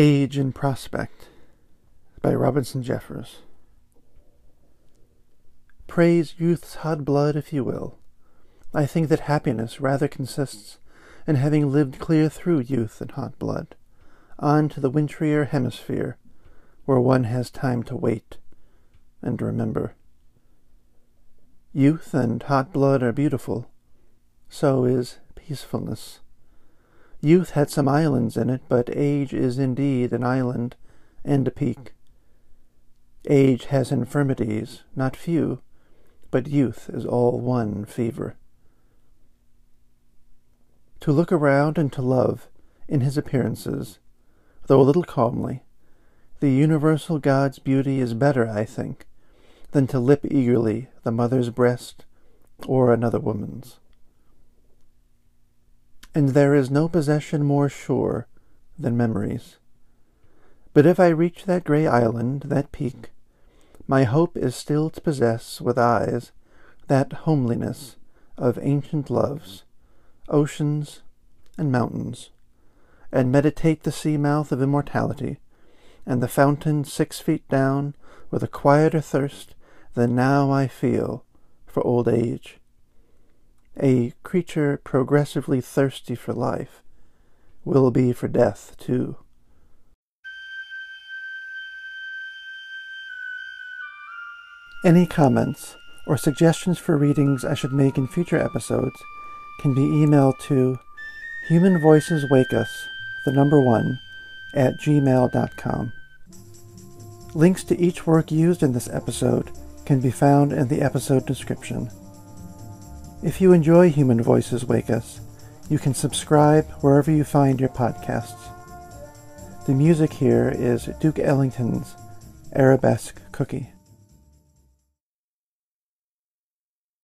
Age in Prospect by Robinson Jeffers. Praise youth's hot blood if you will. I think that happiness rather consists in having lived clear through youth and hot blood, on to the wintrier hemisphere, where one has time to wait and remember. Youth and hot blood are beautiful. So is peacefulness. Youth had some islands in it, but age is indeed an island and a peak. Age has infirmities, not few, but youth is all one fever. To look around and to love in his appearances, though a little calmly, the universal God's beauty is better, I think, than to lip eagerly the mother's breast or another woman's and there is no possession more sure than memories. But if I reach that grey island, that peak, my hope is still to possess with eyes that homeliness of ancient loves, oceans and mountains, and meditate the sea mouth of immortality, and the fountain six feet down with a quieter thirst than now I feel for old age a creature progressively thirsty for life will be for death too. Any comments or suggestions for readings I should make in future episodes can be emailed to Human Voices Wake Us, the number one, at gmail.com. Links to each work used in this episode can be found in the episode description. If you enjoy Human Voices Wake Us, you can subscribe wherever you find your podcasts. The music here is Duke Ellington's Arabesque Cookie.